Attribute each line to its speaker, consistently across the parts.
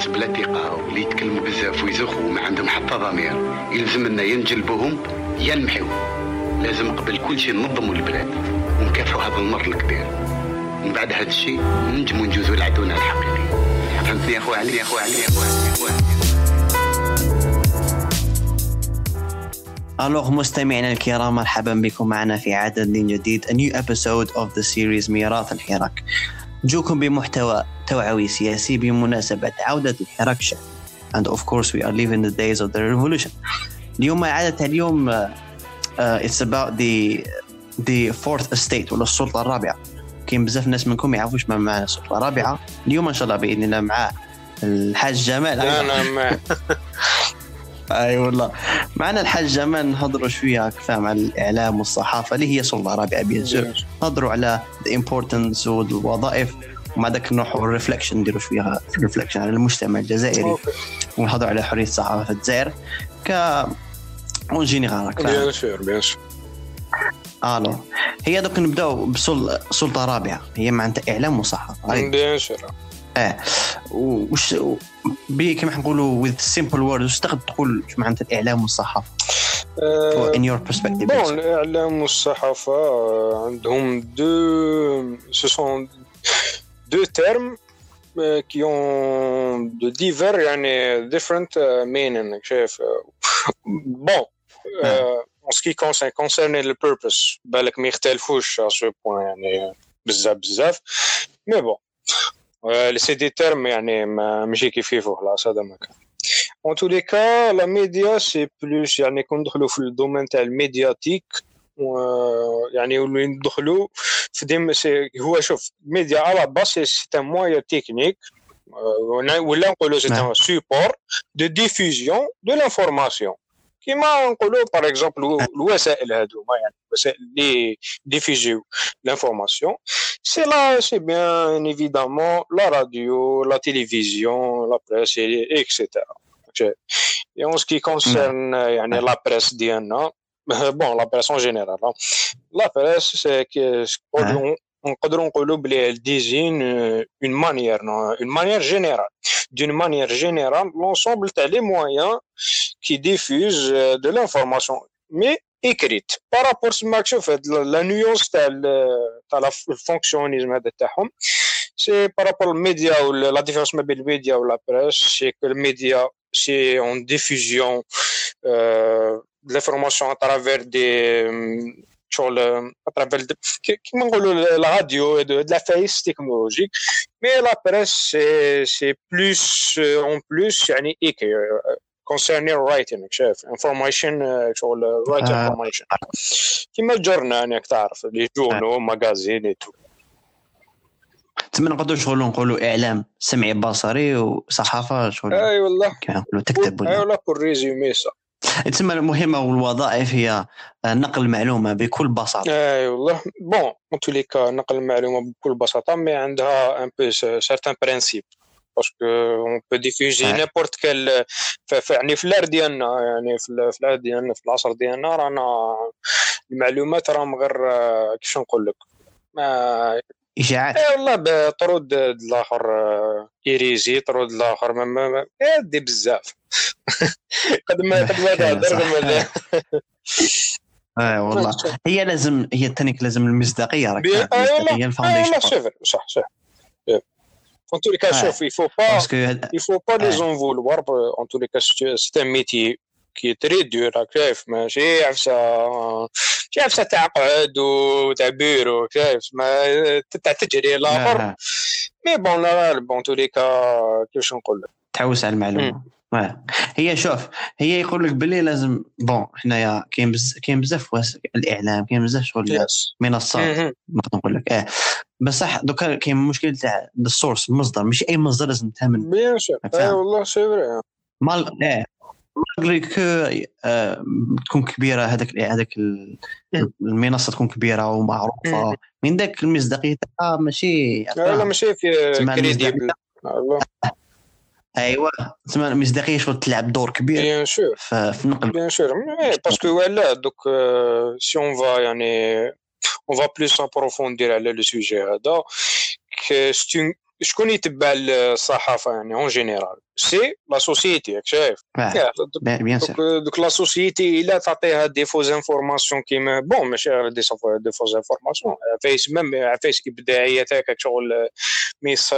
Speaker 1: ناس بلا ثقة واللي يتكلموا بزاف ويزخوا وما عندهم حتى ضمير. يلزم لنا يا نجلبوهم يا لازم قبل كل شيء ننظموا البلاد ونكافحوا هذا المرض الكبير. من بعد هذا الشيء ننجموا نجوزوا لعدونا الحقيقي. فهمتني يا اخو علي؟ يا اخو علي يا اخو علي, يا أخو علي.
Speaker 2: الوغ مستمعينا الكرام مرحبا بكم معنا في عدد جديد a new episode of the series ميراث الحراك. نجوكم بمحتوى توعوي سياسي بمناسبة عودة الحراك الشعبي and of course we are living the days of the revolution. اليوم عادة اليوم uh, uh, it's about the the fourth estate ولا السلطة الرابعة. كاين بزاف ناس منكم يعرفوش ما معنى السلطة الرابعة. اليوم إن شاء الله بإذن الله مع الحاج جمال.
Speaker 3: أنا مع
Speaker 2: أي والله. معنا الحاج جمال نهضروا شوية كفايه مع الإعلام والصحافة اللي هي سلطة رابعه بيان سور نهضروا على ال importance والوظائف ومع ذاك نروحوا لل reflection نديروا شوية reflection على المجتمع الجزائري. ونهضروا على حرية الصحافه في الجزائر en général فاهم.
Speaker 3: bien sûr bien sûr
Speaker 2: ألو هي دوك نبداو بسلطه رابعة هي معناتها إعلام وصحافة.
Speaker 3: bien sûr
Speaker 2: آه. وش بي كما نقولوا with simple words واش تقدر تقول شو معناتها الإعلام والصحافة؟
Speaker 3: آه،
Speaker 2: in your perspective
Speaker 3: bon الإعلام والصحافة آه، عندهم deux ce sont deux termes qui ont de divers يعني different uh, meaning شايف؟ Euh, en ce qui concerne concerne le purpose بالك ما يختلفوش à ce point يعني بزاف بزاف. Mais bon. c'est des termes يعني ما ماشي kif يفو خلاص هذا ما كان En tous les cas, la média, c'est plus يعني كون ندخلوا في ال domaine تاع ال médiatique و- يعني ولو ندخلوا في ديم سي هو شوف الميديا على base c'est un moyen technique ولا نقولوا
Speaker 2: c'est.
Speaker 3: un support de diffusion de l'information كيما نقولوا par exemple الوسائل هذوما يعني الوسائل اللي ديفيجيو l'information c'est la c'est bien évidemment la radio la télévision la presse اكسيتيرا Et en ce qui concerne euh, يعني
Speaker 2: Ouais.
Speaker 3: la presse ديالنا bon la presse en général hein. la presse c'est que نقدروا نقدروا نقولوا بلي elle désigne euh, une manière non, une manière générale. d'une manière générale l'ensemble des moyens qui diffusent euh, de l'information, mais écrite. Par rapport à ce que la nuance le fonctionnisme c'est par rapport aux médias ou la différence entre les médias ou la presse, c'est que le média, c'est en diffusion euh, de l'information à travers des euh, شغل اترافيل كيما نقولوا الراديو لا فايس تكنولوجيك مي لا بريس سي سي بلوس اون بلوس يعني إي كي كونسيرني رايتين شاف انفورميشن شغل رايت انفورميشن
Speaker 2: آه.
Speaker 3: كيما الجورنال يعني ياك تعرف لي جورنو ماغازين اي آه.
Speaker 2: تو تما نقدروا شغل نقولوا إعلام سمعي بصري وصحافة شغل
Speaker 3: أي والله.
Speaker 2: نقولوا تكتب أي
Speaker 3: والله بور ريزيومي صح
Speaker 2: تسمى المهمة والوظائف هي آه، نقل معلومه بكل بساطة.
Speaker 3: اي والله. بون tous les cas نقل المعلومة بكل بساطة مي عندها ان بو سارتان برانسيب باسكو اون بو ديفيجي. نيبورت كال يعني في الار ديالنا يعني في ال- في الار ديالنا في العصر ديالنا رانا المعلومات راهم غير كيفاش نقول لك؟ ما
Speaker 2: إشاعات.
Speaker 3: اي والله طرود الآخر آه، إيريزي طرود الآخر ما ما إيه، دي بزاف. قد ما قد ما
Speaker 2: آه والله. هي لازم هي التانيك لازم المصداقية راك فاهم؟
Speaker 3: آه،
Speaker 2: الفاونديشن.
Speaker 3: فري صح صح. En tous les cas, il faut pas,
Speaker 2: باسكو هاد-
Speaker 3: il faut pas les en vouloir. En tous les cas, c'est c'est un métier est très dur. كيف ماشي؟ عفسة شي عفسة تاع قعد وتاع بيرو كيف ما تاع تجري الآخر
Speaker 2: آه،
Speaker 3: مي بون لا بون tous les cas كيفاش نقول لك.
Speaker 2: تعوس على المعلومة. هي شوف هي يقول لك باللي لازم بون حنايا كاين بز... كاين بزاف. الإعلام كاين بزاف شغل منصات. نقدر نقول لك. آه. بصح دوكا كاين مشكل تاع السورس المصدر مش أي مصدر لازم تامن
Speaker 3: بيان سور. اي والله سي فري
Speaker 2: مال آه. malgré que آه، تكون كبيرة هذاك هذاك ال- المنصة تكون كبيرة ومعروفة.
Speaker 3: مم.
Speaker 2: من ذاك المصداقية تاعها ماشي
Speaker 3: لا ماشي في crédible
Speaker 2: ايوا تسمى المصداقية شغل تلعب دور كبير.
Speaker 3: bien
Speaker 2: sûr في النقل.
Speaker 3: Parce que voilà, donc euh, si on va, yani, on va plus approfondir على le sujet هذا, que شكون يتبع الصحافة يعني اون جينيرال سي لا سوسيتي راك شايف
Speaker 2: بيان سور
Speaker 3: دوك لا سوسيتي الا تعطيها دي فوز انفورماسيون كيما بون ماشي غير دي فو- دي فوز انفورماسيون فايس ميم عفايس كي بدايات هكاك شغل ما يص-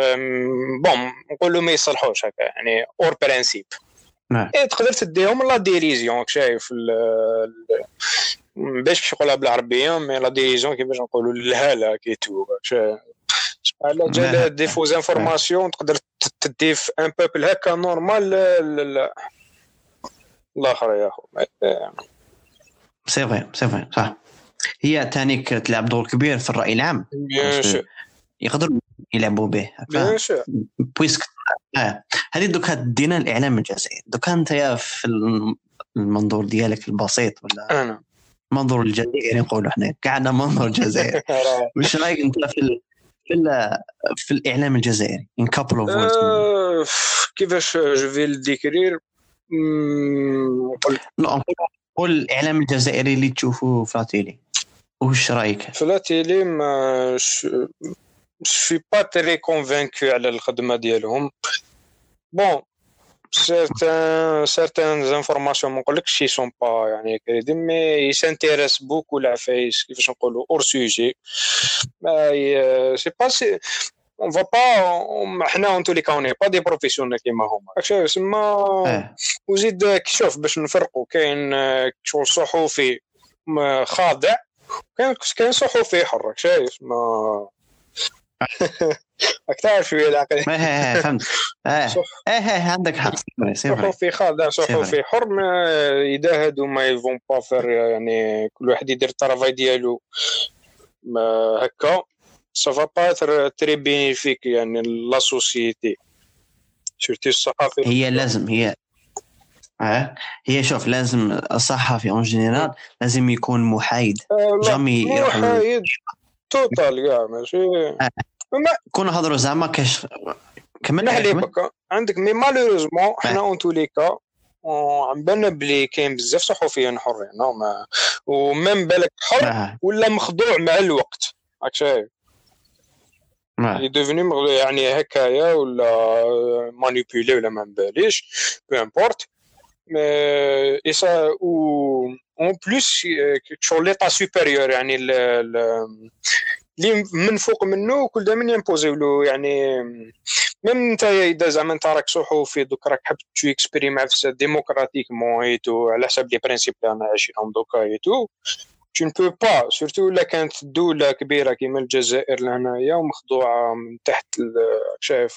Speaker 3: بون نقولوا ما يصلحوش هكا يعني اور برانسيب. إيه تقدر تديهم لا ديريزيون راك شايف باش نقولها بالعربيه مي لا ديريزيون كيفاش نقولوا الهاله كي تو على جال. des fausses informations تقدر تدي في un peuple هكا normal الآخر يا اخو
Speaker 2: c'est vrai c'est vrai صح هي تانيك تلعب دور كبير في الراي العام يقدروا يلعبوا به puisque آه. هذه دوكا دينا الاعلام الجزائري دوكا انت يا في الم- المنظور ديالك البسيط ولا
Speaker 3: أنا
Speaker 2: المنظور الجزائري نقولوا إحنا قاعد منظور جزائري وش رايك انت في ال... في ال... في الإعلام الجزائري ان كابل اوف
Speaker 3: آه، كيفاش جو في الديكرير
Speaker 2: قول الإعلام الجزائري اللي تشوفوه في لاتيلي وش رأيك؟
Speaker 3: في لا تيلي ما سوي با تري كونفانكو على الخدمة ديالهم. بون سيرتان سيرتان زانفورماسيون ما نقولكش شي سون با يعني كريدي مي يسانتيريس بوكو العفايس كيفاش نقولوا اور سوجي سي با سي اون فا با حنا اون تولي كاوني با دي بروفيسيونيل كيما هما سما وزيد شوف باش نفرقوا كاين شغل صحفي خاضع كاين كاين صحفي حر شايف ما تعرف شوية العقل.
Speaker 2: آه آه فهمت. آه
Speaker 3: صح.
Speaker 2: آه آه عندك حق.
Speaker 3: صحفي خاضع صحفي حر ما اذا هادو ما يفون با فير يعني كل واحد يدير الطرافاي ديالو. هكا سافا با تري بينيفيك يعني لا سوسيتي. سورتي الصحافي
Speaker 2: هي لازم هي آه هي شوف لازم الصحفي اون جينيرال لازم يكون محايد.
Speaker 3: آه،
Speaker 2: جامي يروح
Speaker 3: محايد. توتال كاع ماشي. ما
Speaker 2: كون هضروا زعما كاش كمل.
Speaker 3: بكا. عندك mais malheureusement حنا en tous les cas على بالنا بلي كاين بزاف صحفيين حرين ما ومن بالك حر ولا مخضوع مع الوقت راك شايف؟ لي مغ- يعني هكايا ولا manipulé ولا ما نباليش peu importe mais et ça و en plus شغل l'état supérieur يعني ال- اللي من فوق منه كل دا من يمبوزيو له يعني même انت إذا زعما انت راك صحفي دوك راك حاب t'exprimes démocratiquement et tout على حسب les principes اللي أنا عايشينهم دوكا et tout. Tu ne peux pas surtout الا كانت دولة كبيرة كيما الجزائر لهنايا ومخضوعة من تحت شايف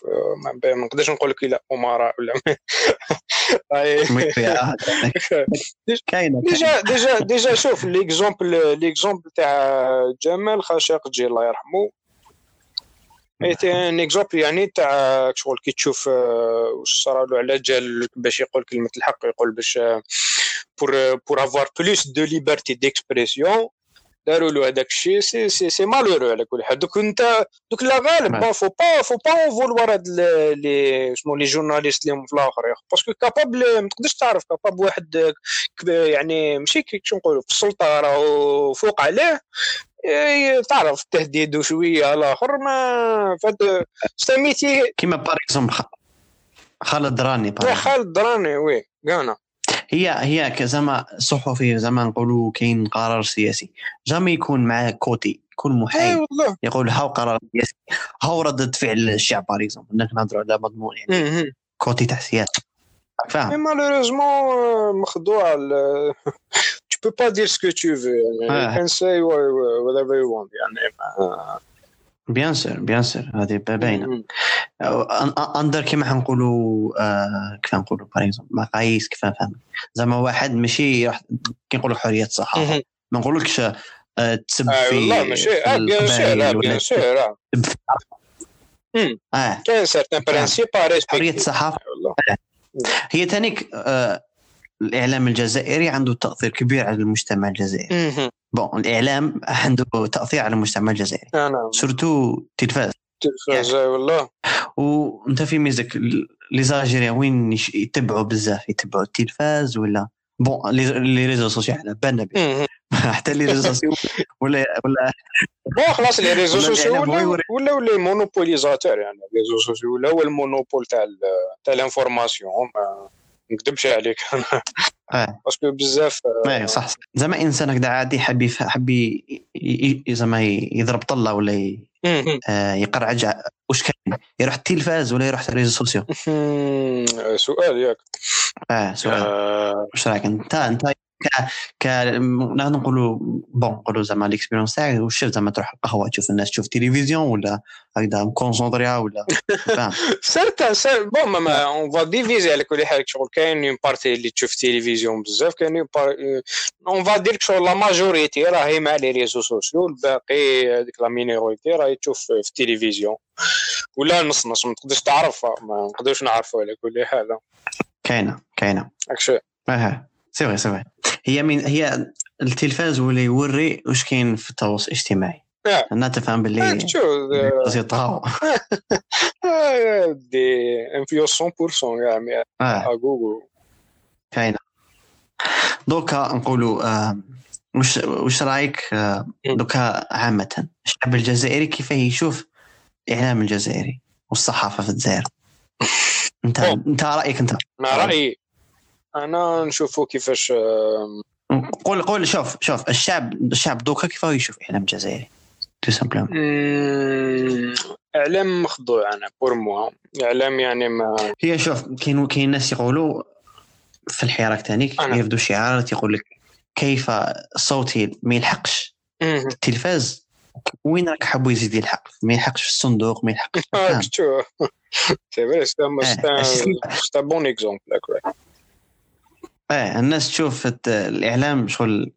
Speaker 3: ما نقدرش نقول لك لا امراء ولا.
Speaker 2: كاينة
Speaker 3: déjà déjà déjà شوف l'exemple l'exemple تاع جمال خاشقجي الله يرحمه était un exemple يعني تاع شغل كي تشوف واش صرالو على جال باش يقول كلمه الحق يقول باش pour pour avoir plus de liberté d'expression داروا له هذاك الشيء سي سي سي مالورو على كل حال دوك انت دوك لا غالب. با فو با فو با اون فولوار هاد les شنو les journalistes اللي هم في الآخر parce que capable ما تقدرش تعرف capable واحد يعني ماشي كي نقولوا في السلطة راهو فوق عليه تعرف التهديد وشويه على الآخر ما فهاد ستاميتي
Speaker 2: كيما par exemple خالد درارني.
Speaker 3: خالد درارني oui كانا
Speaker 2: هي هي ك- زعما صحفي زعما نقولوا كاين قرار سياسي. jamais يكون معاه côté يكون
Speaker 3: اي
Speaker 2: محايد
Speaker 3: والله.
Speaker 2: يقول هاو قرار سياسي. هاو ردة فعل الشعب par exemple إنك نهضروا على مضمون يعني.
Speaker 3: مهم.
Speaker 2: côté تاع سياسه
Speaker 3: mais
Speaker 2: فاهم
Speaker 3: malheureusement مخضوع ال- tu peux pas dire ce que tu veux. يعني
Speaker 2: آه.
Speaker 3: you can say wha- whatever you want يعني ما-
Speaker 2: bien sûr bien sûr هذه باينه. أندر كيما حنقولوا آه كيف نقولوا؟ par exemple مقاييس كيف نفهم؟ زعما واحد ماشي كي نقولوا حرية الصحافه. ما نقولكش آه تسب
Speaker 3: آه
Speaker 2: في
Speaker 3: والله ماشي.
Speaker 2: آه bien
Speaker 3: sûr
Speaker 2: آه
Speaker 3: كاين certains principes
Speaker 2: حرية الصحافه
Speaker 3: والله
Speaker 2: هي تانيك آه الإعلام الجزائري عنده تأثير كبير على المجتمع الجزائري. bon الإعلام عنده تأثير على المجتمع الجزائري.
Speaker 3: آه، نعم.
Speaker 2: surtout التلفاز
Speaker 3: تلفاز آه، والله.
Speaker 2: وأنت في ميزك لي وين يتبعوا بزاف؟ يتبعوا التلفاز ولا؟ bon les les réseaux sociaux على بالنا. حتى les réseaux sociaux ولا ولا.
Speaker 3: bon خلاص les réseaux
Speaker 2: ولا
Speaker 3: sociaux
Speaker 2: يوري.
Speaker 3: ولاو les monopolisateurs يعني. réseaux sociaux ولا هو ال monopole تاع تاع ال information ما نكذبش عليك.
Speaker 2: آه.
Speaker 3: parce que بزاف
Speaker 2: إيه صح صح. زعما انسان هكذا عادي ي- ي- زعما يضرب طلة ولا. آه، يقرعج واش كان؟ يروح التلفاز ولا يروح ال réseaux sociaux؟
Speaker 3: مهم. سؤال ياك.
Speaker 2: آه سؤال.
Speaker 3: آه،
Speaker 2: واش رايك أنت؟ أنت ك ك نقدر نقولوا bon نقولوا زعما l'expérience تاعك واش شفت زعما تروح القهوه تشوف الناس تشوف تلفزيون ولا هكذا مكونسونطريا ولا
Speaker 3: سيرتا سير bon ما- on va diviser على كل حال شغل كاين une partie اللي تشوف تيليفزيون بزاف كاين on va dire شغل la majorité راهي مع لي ريزو سوسيو الباقي هذيك la minorité راهي تشوف في التلفزيون ولا نص نص ما تقدرش تعرفها ما نقدرش نعرفوا على كل حال
Speaker 2: كاينة كاينة
Speaker 3: هاكشي
Speaker 2: آه سي فري سي فري هي من هي التلفاز ولا يوري واش كاين في التواصل الاجتماعي.
Speaker 3: آه.
Speaker 2: أنا تفهم باللي
Speaker 3: تشوف
Speaker 2: سي طاو
Speaker 3: دي انفيو 100% كاع مي
Speaker 2: آه
Speaker 3: جوجل
Speaker 2: كاينة. دوكا نقولوا آه وش وش رأيك آه دوكا عامة الشعب الجزائري كيف يشوف الاعلام الجزائري والصحافة في الجزائر؟ انت. أنت رأيك أنت؟
Speaker 3: أنا رأيي أنا نشوفوا كيفاش
Speaker 2: قول قول شوف شوف الشعب الشعب دوكا كيف يشوف الاعلام الجزائري tout
Speaker 3: simplement إعلام مخضوع أنا pour moi إعلام يعني ما
Speaker 2: هي شوف كاين كاين ناس يقولوا في الحراك تانيك
Speaker 3: أنا.
Speaker 2: يرفدوا شعارات يقول لك كيف صوتي ما يلحقش. التلفاز وين راك حبوا يزيد يلحق ما يلحقش في الصندوق ما يلحقش
Speaker 3: Ah,
Speaker 2: فاهم؟
Speaker 3: que tu vois.
Speaker 2: آه الناس تشوف الإعلام شغل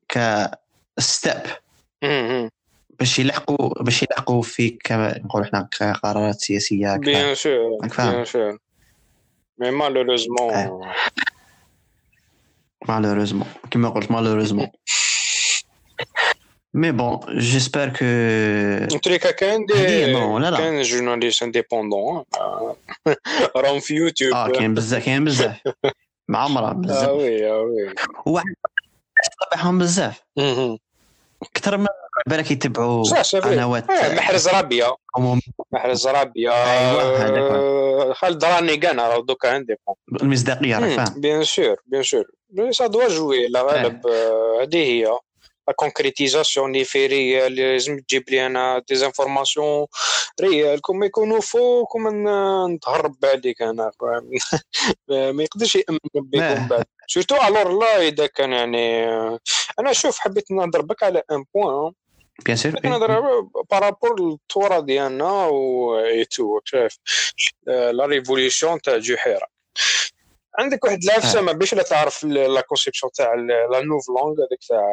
Speaker 3: Mhm.
Speaker 2: باش يلحقوا باش يلحقوا فيك كما نقول إحنا كقرارات
Speaker 3: سياسية
Speaker 2: راك فاهم
Speaker 3: bien sûr. Mais malheureusement,
Speaker 2: Ah. malheureusement كما قلت malheureusement mais
Speaker 3: bon j'espère que cas, كاين
Speaker 2: هذه
Speaker 3: des
Speaker 2: bon، لا لا.
Speaker 3: كاين journalistes indépendants راهم في يوتيوب
Speaker 2: آه كاين بزاف كاين بزاف مع عمره
Speaker 3: آه
Speaker 2: بزاف
Speaker 3: oui oui
Speaker 2: واحد تبعهم بزاف. أكثر من بالك يتبعوا قنوات
Speaker 3: آه، محرز رابيه
Speaker 2: عموم
Speaker 3: محرز رابيه
Speaker 2: أيوة،
Speaker 3: آه، خالد درارني كان راه دوكا indépendant
Speaker 2: المصداقية راك فاهم
Speaker 3: bien sûr bien sûr ça doit jouer لا غالب آه، هذه هي. la concrétisation اللي في réel لازم تجيب لي أنا des informations réelles كون ما يكونوا faux كون ن- نتهرب بعديك أنا؟ ما يقدرش يامن بكم
Speaker 2: آه.
Speaker 3: بعد surtout alors لا اذا كان يعني أنا شوف حبيت نهضر بك على un
Speaker 2: point bien
Speaker 3: sûr نهضر par rapport للثوره ديالنا و et tout شايف آه، la révolution تاع جحيره عندك واحد العفسه ما بيش لا تعرف la conception تاع la novlangue هذيك تاع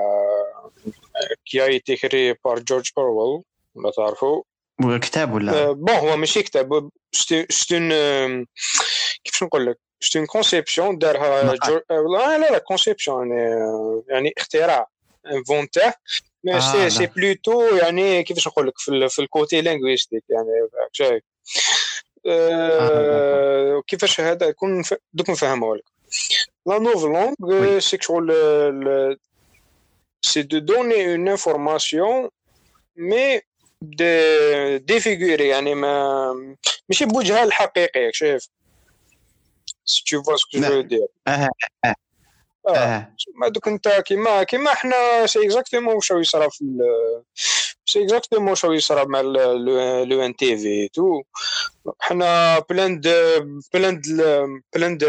Speaker 3: qui est écrit par جورج اورويل ما تعرفوا
Speaker 2: كتاب ولا؟
Speaker 3: آه، bon هو ماشي كتاب c'est une كيفاش نقول لك؟ c'est une
Speaker 2: conception
Speaker 3: دارها. آه، لا لا la conception يعني آه، يعني اختراع inventée mais
Speaker 2: آه، c'est.
Speaker 3: c'est plutôt يعني كيفاش نقول لك في, ال- في ال côté linguistique يعني شايف؟ آه، كيفاش هذا يكون دوك نفهمه لك la
Speaker 2: novlangue.
Speaker 3: c'est شغل c'est de donner une information mais dé défigurée يعني ما ماشي بوجهها الحقيقي شايف؟ si tu vois ce que
Speaker 2: je.
Speaker 3: dire
Speaker 2: آه.
Speaker 3: آه.
Speaker 2: آه
Speaker 3: ما دوك انت كيما كيما إحنا c'est exactement واش يصرا في c'est exactement واش يصرا مع l'ENTV tout. حنا plein de plein de plein de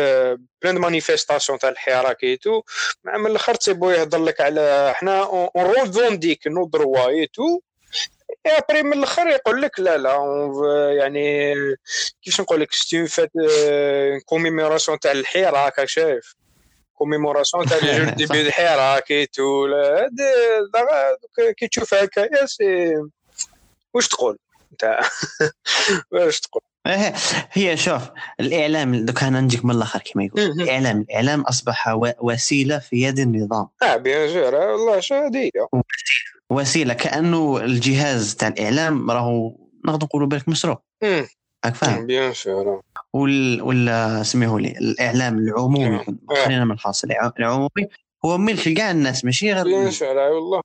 Speaker 3: plein de manifestations تاع الحراك tout. مع من الآخر تبون يهضر لك على حنا on revendique nos droits et tout et après من الآخر يقول لك لا لا يعني كيفاش نقول لك c'est une fête commémoration تاع الحراك راك شايف؟ commémoration تاع les jours début d الحراك et tout لا هاد- دا- دوك كي تشوف هكايا c'est واش تقول انت واش تقول
Speaker 2: هي شوف الإعلام دوك أنا نجيك من الآخر كما يقول. الإعلام الإعلام أصبح وسيلة في يد النظام.
Speaker 3: آه bien sûr والله شو هذه
Speaker 2: وسيلة كأنه الجهاز تاع الإعلام راهو نقدر نقولوا بالك مسروق. راك فاهم؟
Speaker 3: bien sûr
Speaker 2: وال ولا سميه لي الإعلام العمومي.
Speaker 3: آه.
Speaker 2: خلينا من الخاص الع- العمومي. هو ملك كاع الناس ماشي غير
Speaker 3: والله.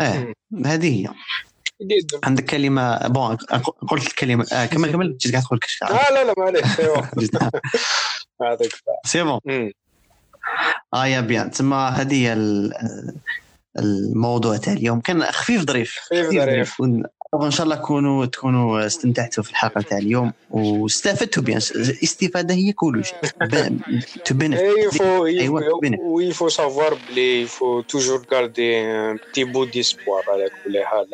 Speaker 2: إيه هذه هي.
Speaker 3: جدا.
Speaker 2: عندك كلمة؟ bon قلت الكلمة آه كمل كمل. جيت قاعد تقول كش
Speaker 3: لا لا لا معليش. ايوا هذاك c'est
Speaker 2: bon. eh bien. تسمى هذه هي ال- الموضوع تاع اليوم. كان خفيف ظريف.
Speaker 3: خفيف ظريف.
Speaker 2: ون- إن شاء الله تكونوا تكونوا استمتعتوا في الحلقة تاع اليوم واستفدتوا bien الاستفاده هي كل شيء.
Speaker 3: tout faut savoir, il faut toujours garder un petit bout d'espoir على كل حال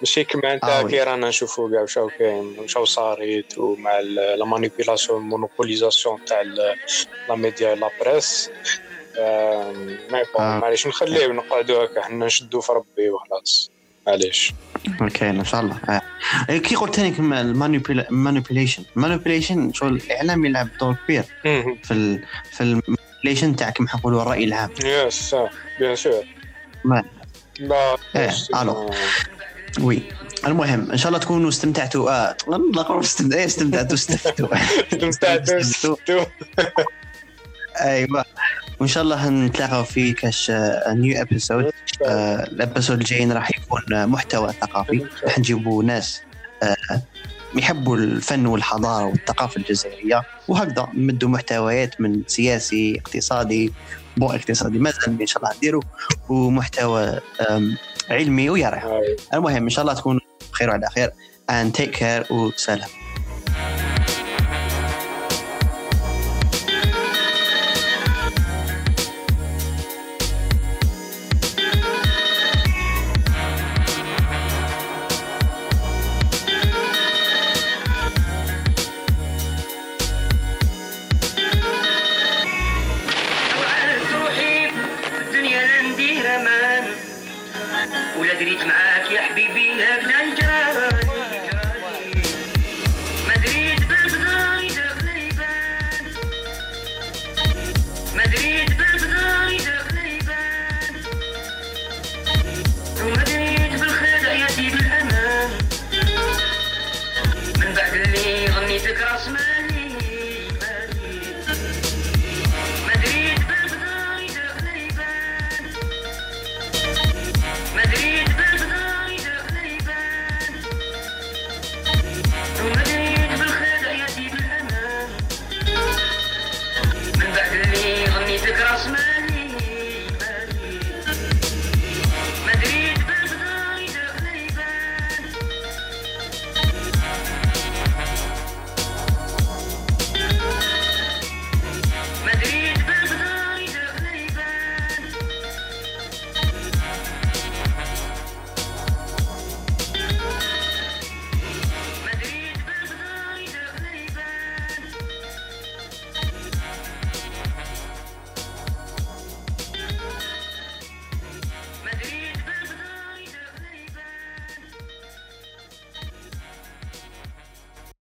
Speaker 3: ماشي كما انت
Speaker 2: آه،.
Speaker 3: كي رانا نشوفوا كاع وشاو كاين وشاو صاريت ومع la manipulation ال monopolisation تاع la média la
Speaker 2: presse.
Speaker 3: معليش نخليه نقعدوا هكا حنا نشدوا في ربي وخلاص معليش
Speaker 2: OK ان شاء الله كي قلت لك ال manipulation ال manipulation شغل الاعلام يلعب دور كبير في ال في ال manipulation تاع كما نقولوا الراي العام
Speaker 3: yes bien sûr
Speaker 2: ما-
Speaker 3: لا
Speaker 2: ألو. oui المهم إن شاء الله تكونوا استمتعتوا. آه استمتعتوا إيه، استمتعتوا استفدتوا
Speaker 3: استمتعتوا استمتعتوا.
Speaker 2: أيوه. وإن شاء الله نتلاقاو في كاش new episode ال episode الجايين راح يكون آه، محتوى ثقافي. راح نجيبوا ناس آه، يحبوا الفن والحضارة والثقافة الجزائرية. وهكذا نمدوا محتويات من سياسي اقتصادي بو اقتصادي مازال إن شاء الله نديروا ومحتوى علمي ويا
Speaker 3: هاي.
Speaker 2: المهم إن شاء الله تكونوا بخير وعلى خير. And take care وسلام.